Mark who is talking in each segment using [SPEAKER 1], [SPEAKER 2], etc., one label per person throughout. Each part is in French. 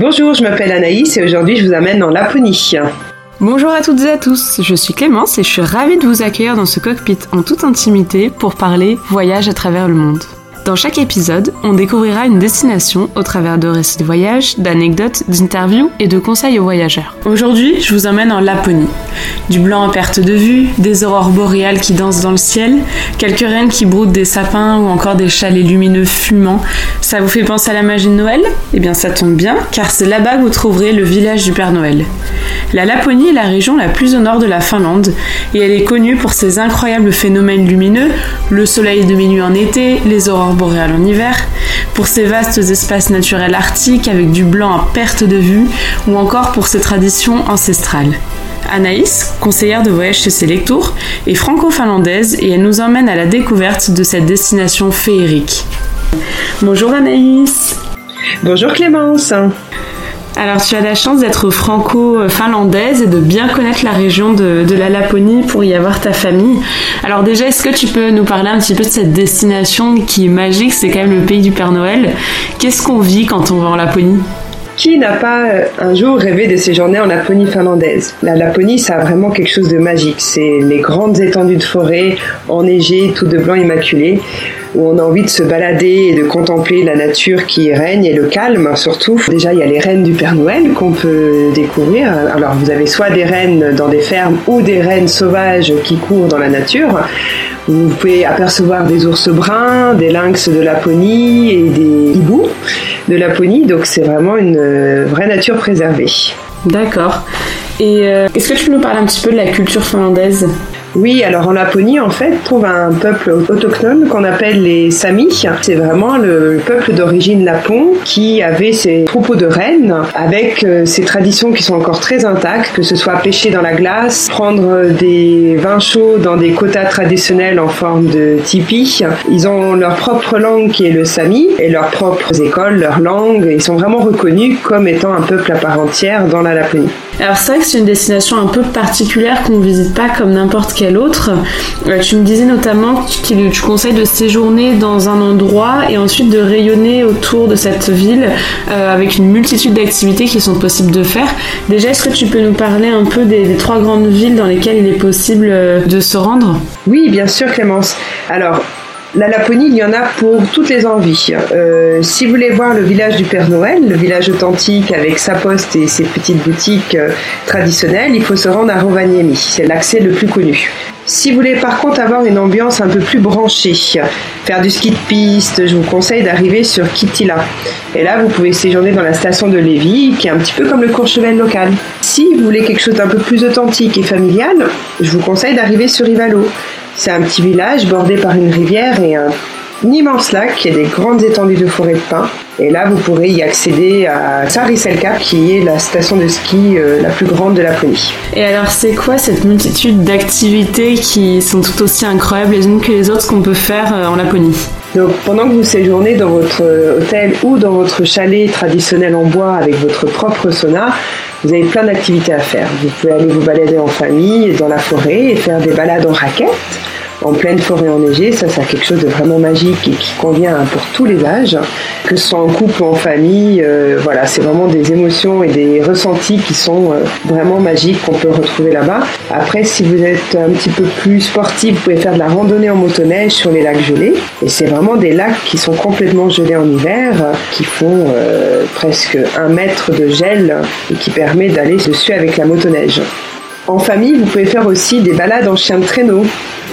[SPEAKER 1] Bonjour, je m'appelle Anaïs et aujourd'hui je vous amène en Laponie.
[SPEAKER 2] Bonjour à toutes et à tous, je suis Clémence et je suis ravie de vous accueillir dans ce cockpit en toute intimité pour parler voyage à travers le monde. Dans chaque épisode, on découvrira une destination au travers de récits de voyage, d'anecdotes, d'interviews et de conseils aux voyageurs. Aujourd'hui, je vous emmène en Laponie. Du blanc à perte de vue, des aurores boréales qui dansent dans le ciel, quelques rennes qui broutent des sapins ou encore des chalets lumineux fumants. Ça vous fait penser à la magie de Noël? Eh bien ça tombe bien, car c'est là-bas que vous trouverez le village du Père Noël. La Laponie est la région la plus au nord de la Finlande et elle est connue pour ses incroyables phénomènes lumineux, le soleil de minuit en été, les aurores boréales en hiver, pour ses vastes espaces naturels arctiques avec du blanc à perte de vue ou encore pour ses traditions ancestrales. Anaïs, conseillère de voyage chez Selectour, est franco-finlandaise et elle nous emmène à la découverte de cette destination féerique. Bonjour Anaïs
[SPEAKER 1] Bonjour Clémence
[SPEAKER 2] alors tu as la chance d'être franco-finlandaise et de bien connaître la région de, la Laponie pour y avoir ta famille. Alors déjà, est-ce que tu peux nous parler un petit peu de cette destination qui est magique? C'est quand même le pays du Père Noël. Qu'est-ce qu'on vit quand on va en Laponie?
[SPEAKER 1] Qui n'a pas euh, un jour rêvé de séjourner en Laponie finlandaise? La Laponie, ça a vraiment quelque chose de magique. C'est les grandes étendues de forêt enneigées, tout de blanc immaculé, où on a envie de se balader et de contempler la nature qui règne et le calme surtout. Déjà, il y a les rennes du Père Noël qu'on peut découvrir. Alors, vous avez soit des rennes dans des fermes ou des rennes sauvages qui courent dans la nature. Vous pouvez apercevoir des ours bruns, des lynx de Laponie et des hiboux de Laponie. Donc c'est vraiment une euh, vraie nature préservée.
[SPEAKER 2] D'accord. Et euh, est-ce que tu peux nous parler un petit peu de la culture finlandaise?
[SPEAKER 1] Oui, alors en Laponie, en fait, trouve un peuple autochtone qu'on appelle les Samis. C'est vraiment le peuple d'origine lapon qui avait ses troupeaux de rennes avec euh, ses traditions qui sont encore très intactes, que ce soit pêcher dans la glace, prendre des vins chauds dans des quotas traditionnels en forme de tipi. Ils ont leur propre langue qui est le Sami et leurs propres écoles, leur langue. Ils sont vraiment reconnus comme étant un peuple à part entière dans la Laponie.
[SPEAKER 2] Alors c'est vrai que c'est une destination un peu particulière qu'on ne visite pas comme n'importe quelle autre. Euh, tu me disais notamment que tu conseilles de séjourner dans un endroit et ensuite de rayonner autour de cette ville euh, avec une multitude d'activités qui sont possibles de faire. Déjà, est-ce que tu peux nous parler un peu des, des trois grandes villes dans lesquelles il est possible euh, de se rendre?
[SPEAKER 1] Oui, bien sûr Clémence. Alors, la Laponie, il y en a pour toutes les envies. Euh, si vous voulez voir le village du Père Noël, le village authentique avec sa poste et ses petites boutiques euh, traditionnelles, il faut se rendre à Rovaniemi. C'est l'accès le plus connu. Si vous voulez par contre avoir une ambiance un peu plus branchée, faire du ski de piste, je vous conseille d'arriver sur Kittila. Et là, vous pouvez séjourner dans la station de Lévis, qui est un petit peu comme le Courchevel local. Si vous voulez quelque chose d'un peu plus authentique et familial, je vous conseille d'arriver sur Ivalo. C'est un petit village bordé par une rivière et un immense lac qui a des grandes étendues de forêt de pins. Et là, vous pourrez y accéder à Sariselka, qui est la station de ski euh, la plus grande de Laponie.
[SPEAKER 2] Et alors, c'est quoi cette multitude d'activités qui sont tout aussi incroyables les unes que les autres qu'on peut faire euh, en Laponie?
[SPEAKER 1] Donc, pendant que vous séjournez dans votre euh, hôtel ou dans votre chalet traditionnel en bois avec votre propre sauna, vous avez plein d'activités à faire. Vous pouvez aller vous balader en famille dans la forêt et faire des balades en raquettes en pleine forêt enneigée. Ça, c'est quelque chose de vraiment magique et qui convient pour tous les âges, que ce soit en couple ou en famille. Euh, voilà, c'est vraiment des émotions et des ressentis qui sont euh, vraiment magiques qu'on peut retrouver là-bas. Après, si vous êtes un petit peu plus sportif, vous pouvez faire de la randonnée en motoneige sur les lacs gelés. Et c'est vraiment des lacs qui sont complètement gelés en hiver, qui font euh, presque un mètre de gel et qui permet d'aller dessus avec la motoneige. En famille, vous pouvez faire aussi des balades en chien de traîneau.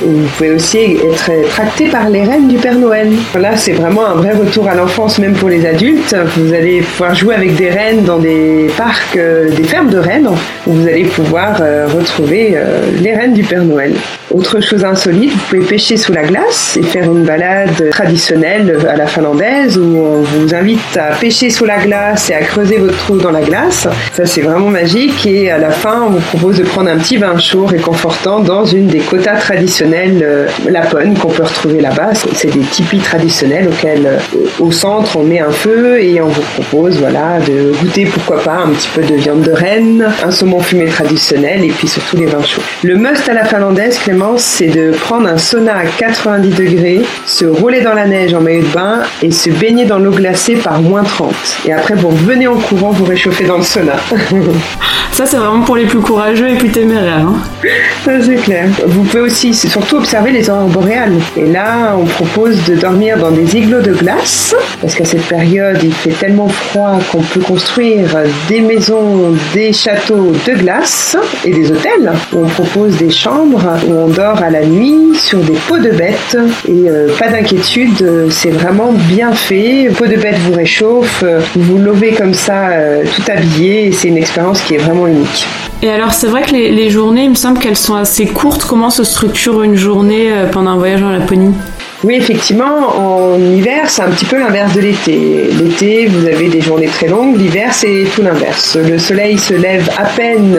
[SPEAKER 1] Vous pouvez aussi être tracté par les reines du Père Noël. Là, c'est vraiment un vrai retour à l'enfance, même pour les adultes. Vous allez pouvoir jouer avec des rennes dans des parcs, euh, des fermes de rennes, où vous allez pouvoir euh, retrouver euh, les reines du Père Noël. Autre chose insolite, vous pouvez pêcher sous la glace et faire une balade traditionnelle à la finlandaise où on vous invite à pêcher sous la glace et à creuser votre trou dans la glace. Ça, c'est vraiment magique et à la fin, on vous propose de prendre un petit bain chaud réconfortant dans une des quotas traditionnelles traditionnelle euh, lapone qu'on peut retrouver là-bas. C'est des tipis traditionnels auxquels, euh, au centre, on met un feu et on vous propose, voilà, de goûter pourquoi pas un petit peu de viande de renne, un saumon fumé traditionnel et puis surtout les vins chauds. Le must à la finlandaise, Clémence, c'est de prendre un sauna à 90 degrés, se rouler dans la neige en maillot de bain et se baigner dans l'eau glacée par moins 30. Et après, vous revenez en courant vous réchauffer dans le sauna.
[SPEAKER 2] Ça, c'est vraiment pour les plus courageux et plus téméraires. Hein.
[SPEAKER 1] c'est clair. Vous pouvez aussi surtout observer les aurores boréales. Et là, on propose de dormir dans des igloos de glace, parce qu'à cette période, il fait tellement froid qu'on peut construire des maisons, des châteaux de glace et des hôtels. On propose des chambres où on dort à la nuit sur des pots de bêtes. Et euh, pas d'inquiétude, c'est vraiment bien fait. Pot de bête vous réchauffe, vous vous levez comme ça, euh, tout habillé, c'est une expérience qui est vraiment unique.
[SPEAKER 2] Et alors, c'est vrai que les, journées, il me semble qu'elles sont assez courtes. Comment se structure une journée euh, pendant un voyage en Laponie?
[SPEAKER 1] Oui, effectivement, en c'est un petit peu l'inverse de l'été. L'été, vous avez des journées très longues, l'hiver, c'est tout l'inverse. Le soleil se lève à peine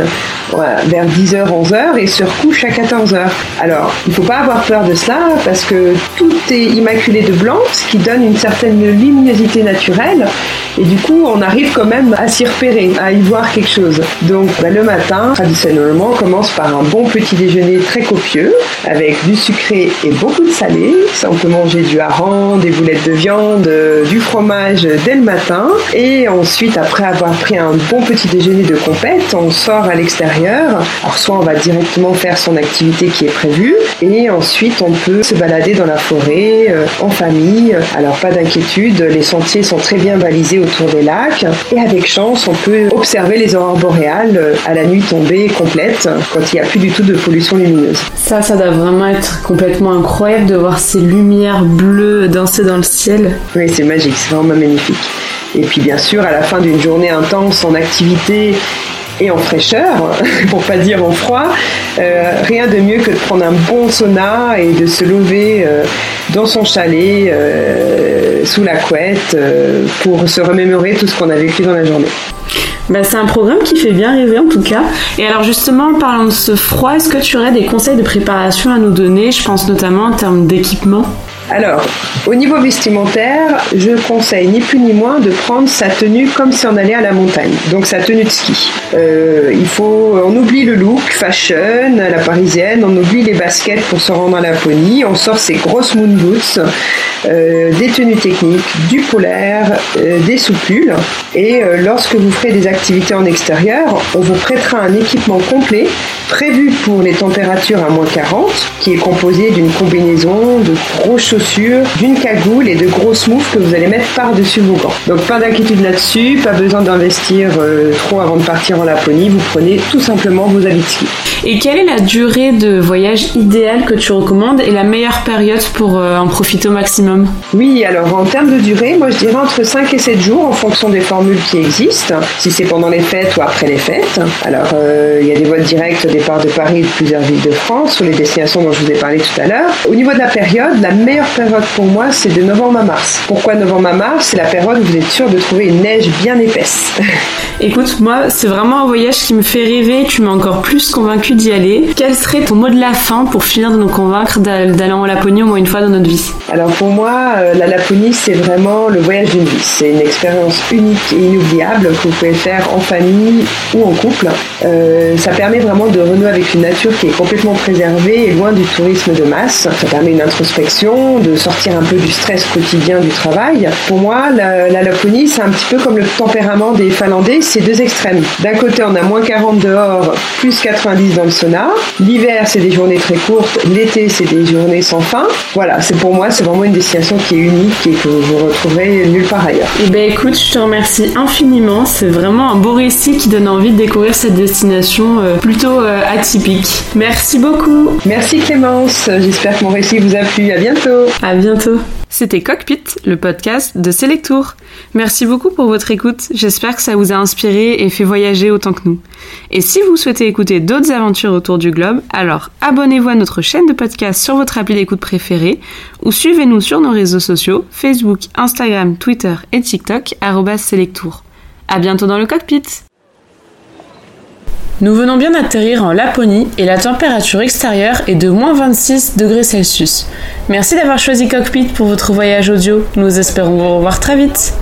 [SPEAKER 1] vers 10h, 11h et se recouche à 14h. Alors, il ne faut pas avoir peur de cela parce que tout est immaculé de blanc, ce qui donne une certaine luminosité naturelle et du coup, on arrive quand même à s'y repérer, à y voir quelque chose. Donc, bah, le matin, traditionnellement, on commence par un bon petit déjeuner très copieux avec du sucré et beaucoup de salé. Ça, on peut manger du hareng, des boulettes de viande, du fromage dès le matin. Et ensuite, après avoir pris un bon petit déjeuner de compète, on sort à l'extérieur alors soit on va directement faire son activité qui est prévue et ensuite on peut se balader dans la forêt euh, en famille. Alors pas d'inquiétude, les sentiers sont très bien balisés autour des lacs et avec chance on peut observer les aurores boréales euh, à la nuit tombée complète quand il n'y a plus du tout de pollution lumineuse.
[SPEAKER 2] Ça, ça doit vraiment être complètement incroyable de voir ces lumières bleues danser dans le ciel.
[SPEAKER 1] Oui, c'est magique, c'est vraiment magnifique. Et puis bien sûr, à la fin d'une journée intense en activité et en fraîcheur, pour pas dire en froid, euh, rien de mieux que de prendre un bon sauna et de se lever euh, dans son chalet euh, sous la couette pour se remémorer tout ce qu'on a vécu dans la journée.
[SPEAKER 2] Bah, c'est un programme qui fait bien rêver en tout cas. Et alors justement, en parlant de ce froid, est-ce que tu aurais des conseils de préparation à nous donner Je pense notamment en termes d'équipement?
[SPEAKER 1] Alors, au niveau vestimentaire, je conseille ni plus ni moins de prendre sa tenue comme si on allait à la montagne, donc sa tenue de ski. Euh, on oublie le look fashion, la parisienne, on oublie les baskets pour se rendre à Laponie, on sort ses grosses moon boots, euh, des tenues techniques, du polaire, euh, des soupules, et lorsque vous ferez des activités en extérieur, on vous prêtera un équipement complet prévu pour les températures à moins 40, qui est composé d'une combinaison de grosses chaussures, d'une cagoule et de grosses moufles que vous allez mettre par-dessus vos gants. Donc pas d'inquiétude là-dessus, pas besoin d'investir euh, trop avant de partir en Laponie, vous prenez tout simplement vos habits de ski.
[SPEAKER 2] Et quelle est la durée de voyage idéale que tu recommandes et la meilleure période pour euh, en profiter au maximum?
[SPEAKER 1] Oui, alors en termes de durée, moi je dirais entre 5 et 7 jours en fonction des formules qui existent, si c'est pendant les fêtes ou après les fêtes. Alors euh, il y a des vols directs au départ de Paris et de plusieurs villes de France, ou les destinations dont je vous ai parlé tout à l'heure. Au niveau de la période, la meilleure période pour moi, c'est de novembre à mars. Pourquoi novembre à mars? C'est la période où vous êtes sûr de trouver une neige bien épaisse.
[SPEAKER 2] Écoute, moi, c'est vraiment un voyage qui me fait rêver. Tu m'as encore plus convaincu d'y aller. Quel serait ton mot de la fin pour finir de nous convaincre d'aller en Laponie au moins une fois dans notre vie?
[SPEAKER 1] Alors pour moi, euh, la Laponie, c'est vraiment le voyage d'une vie. C'est une expérience unique et inoubliable que vous pouvez faire en famille ou en couple. Euh, ça permet vraiment de renouer avec une nature qui est complètement préservée et loin du tourisme de masse. Ça permet une introspection, de sortir un peu du stress quotidien du travail. Pour moi, la, la Laponie, c'est un petit peu comme le tempérament des Finlandais c'est deux extrêmes. D'un côté, on a moins 40 dehors, plus 90 dans le sauna. L'hiver, c'est des journées très courtes. L'été, c'est des journées sans fin. Voilà, c'est pour moi, c'est vraiment une destination qui est unique et que vous retrouverez nulle part ailleurs.
[SPEAKER 2] Eh ben écoute, je te remercie infiniment. C'est vraiment un beau récit qui donne envie de découvrir cette destination euh, plutôt euh, atypique. Merci beaucoup.
[SPEAKER 1] Merci Clémence. J'espère que mon récit vous a plu. À bientôt.
[SPEAKER 2] À bientôt. C'était Cockpit, le podcast de Selectour. Merci beaucoup pour votre écoute. J'espère que ça vous a inspiré et fait voyager autant que nous. Et si vous souhaitez écouter d'autres aventures autour du globe, alors abonnez-vous à notre chaîne de podcast sur votre appli d'écoute préférée ou suivez-nous sur nos réseaux sociaux Facebook, Instagram, Twitter et TikTok Selectour. À bientôt dans le cockpit. Nous venons bien d'atterrir en Laponie et la température extérieure est de moins 26 degrés Celsius. Merci d'avoir choisi Cockpit pour votre voyage audio. Nous espérons vous revoir très vite.